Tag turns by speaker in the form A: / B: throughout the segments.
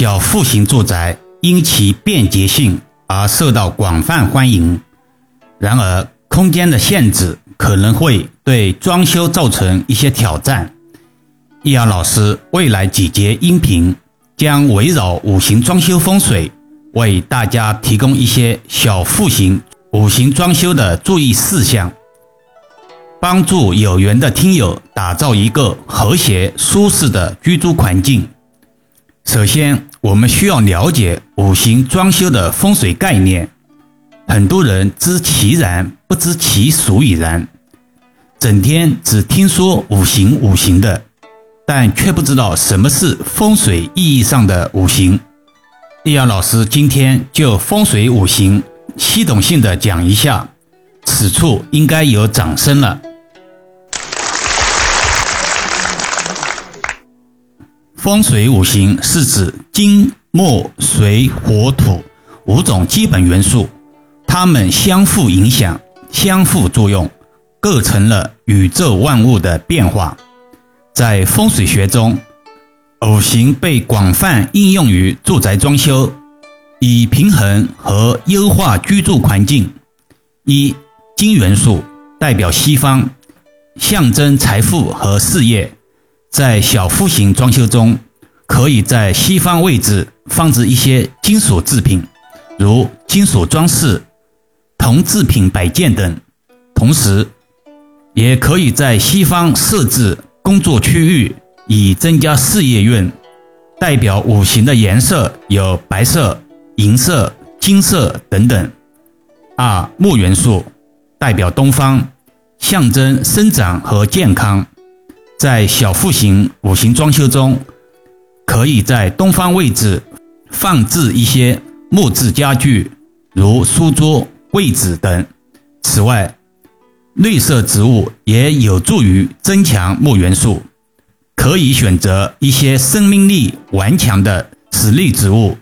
A: 小户型住宅因其便捷性而受到广泛欢迎。然而，空间的限制可能会对装修造成一些挑战。易阳老师未来几节音频将围绕五行装修风水，为大家提供一些小户型五行装修的注意事项，帮助有缘的听友打造一个和谐舒适的居住环境。首先，我们需要了解五行装修的风水概念。很多人知其然，不知其所以然，整天只听说五行五行的，但却不知道什么是风水意义上的五行。易阳老师今天就风水五行系统性的讲一下，此处应该有掌声了。风水五行是指金、木、水、火、土五种基本元素，它们相互影响、相互作用，构成了宇宙万物的变化。在风水学中，五行被广泛应用于住宅装修，以平衡和优化居住环境。一、金元素代表西方，象征财富和事业。在小户型装修中，可以在西方位置放置一些金属制品，如金属装饰、铜制品摆件等。同时，也可以在西方设置工作区域，以增加事业运。代表五行的颜色有白色、银色、金色等等。二、木元素代表东方，象征生长和健康。在小户型五行装修中，可以在东方位置放置一些木质家具，如书桌、柜子等。此外，绿色植物也有助于增强木元素，可以选择一些生命力顽强的室内植物，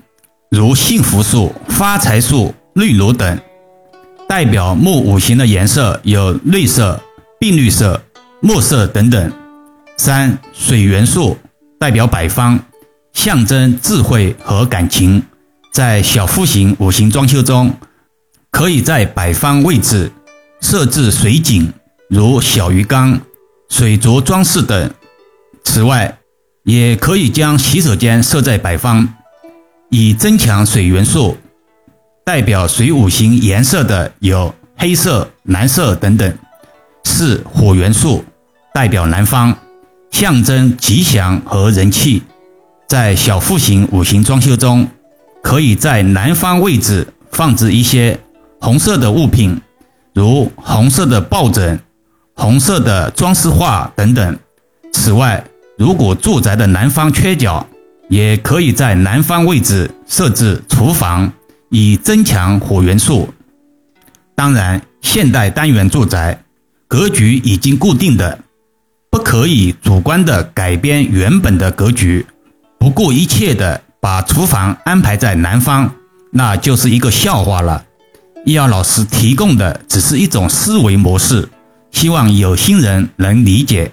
A: 如幸福树、发财树、绿萝等。代表木五行的颜色有绿色、碧绿色、墨色等等。三水元素代表北方，象征智慧和感情。在小户型五行装修中，可以在北方位置设置水井，如小鱼缸、水族装饰等。此外，也可以将洗手间设在北方，以增强水元素。代表水五行颜色的有黑色、蓝色等等。四火元素代表南方。象征吉祥和人气，在小户型五行装修中，可以在南方位置放置一些红色的物品，如红色的抱枕、红色的装饰画等等。此外，如果住宅的南方缺角，也可以在南方位置设置厨房，以增强火元素。当然，现代单元住宅格局已经固定的。不可以主观的改变原本的格局，不顾一切的把厨房安排在南方，那就是一个笑话了。易遥老师提供的只是一种思维模式，希望有心人能理解。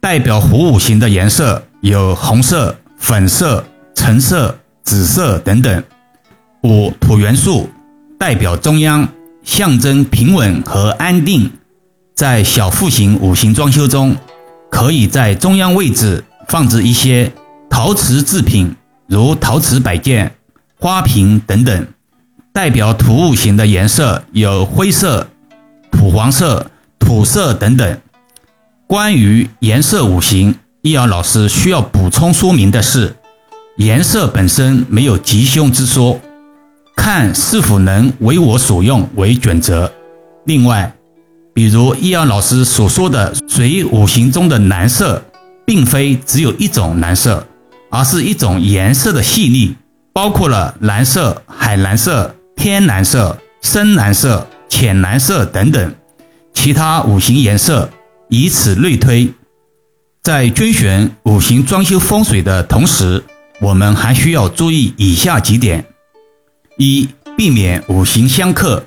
A: 代表虎五行的颜色有红色、粉色、橙色、紫色等等。五土元素代表中央，象征平稳和安定。在小户型五行装修中，可以在中央位置放置一些陶瓷制品，如陶瓷摆件、花瓶等等。代表土五行的颜色有灰色、土黄色、土色等等。关于颜色五行，易遥老师需要补充说明的是，颜色本身没有吉凶之说，看是否能为我所用为准则。另外，比如易阳老师所说的水五行中的蓝色，并非只有一种蓝色，而是一种颜色的系列，包括了蓝色、海蓝色、天蓝色、深蓝色、浅蓝色等等其他五行颜色，以此类推。在遵循五行装修风水的同时，我们还需要注意以下几点：一、避免五行相克。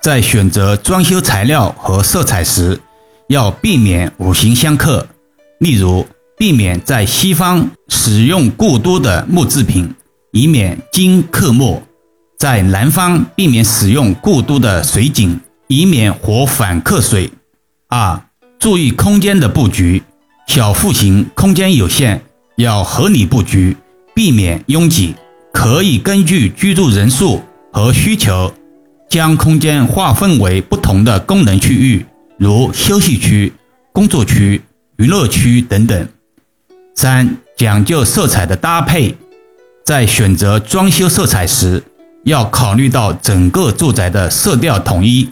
A: 在选择装修材料和色彩时，要避免五行相克。例如，避免在西方使用过多的木制品，以免金克木。在南方避免使用过多的水井，以免火反克水。二、注意空间的布局，小户型空间有限，要合理布局，避免拥挤。可以根据居住人数和需求，将空间划分为不同的功能区域，如休息区、工作区、娱乐区等等。三、讲究色彩的搭配，在选择装修色彩时，要考虑到整个住宅的色调统一，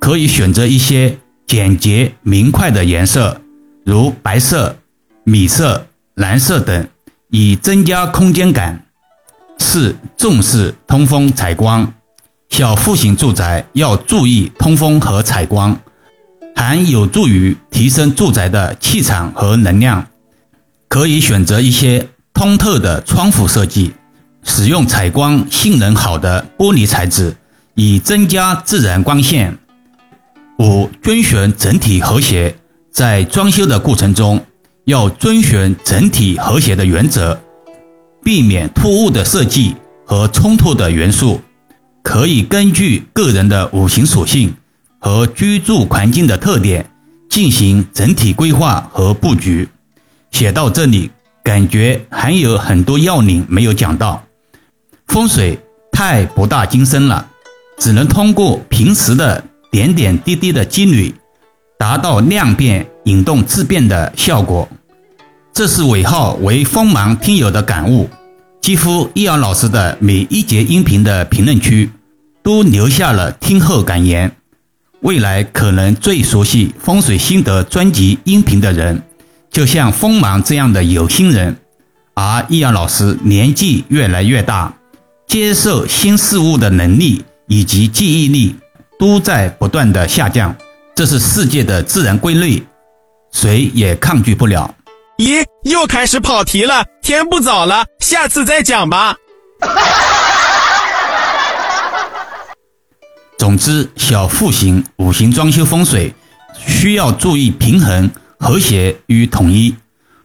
A: 可以选择一些。简洁明快的颜色，如白色、米色、蓝色等，以增加空间感。四、重视通风采光，小户型住宅要注意通风和采光，还有助于提升住宅的气场和能量。可以选择一些通透的窗户设计，使用采光性能好的玻璃材质，以增加自然光线。五、遵循整体和谐，在装修的过程中要遵循整体和谐的原则，避免突兀的设计和冲突的元素。可以根据个人的五行属性和居住环境的特点进行整体规划和布局。写到这里，感觉还有很多要领没有讲到，风水太博大精深了，只能通过平时的。点点滴滴的积累，达到量变引动质变的效果。这是尾号为锋芒听友的感悟。几乎易阳老师的每一节音频的评论区，都留下了听后感言。未来可能最熟悉风水心得专辑音频的人，就像锋芒这样的有心人。而易阳老师年纪越来越大，接受新事物的能力以及记忆力。都在不断的下降，这是世界的自然规律，谁也抗拒不了。
B: 咦，又开始跑题了，天不早了，下次再讲吧。
A: 总之，小户型五行装修风水需要注意平衡、和谐与统一，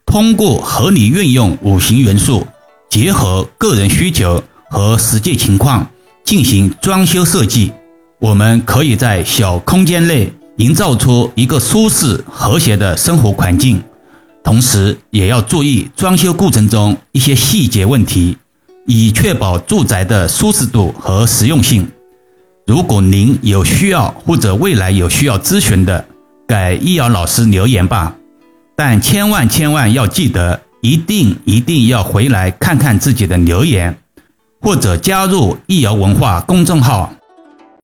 A: 通过合理运用五行元素，结合个人需求和实际情况进行装修设计。我们可以在小空间内营造出一个舒适和谐的生活环境，同时也要注意装修过程中一些细节问题，以确保住宅的舒适度和实用性。如果您有需要或者未来有需要咨询的，给易遥老师留言吧。但千万千万要记得，一定一定要回来看看自己的留言，或者加入易遥文化公众号。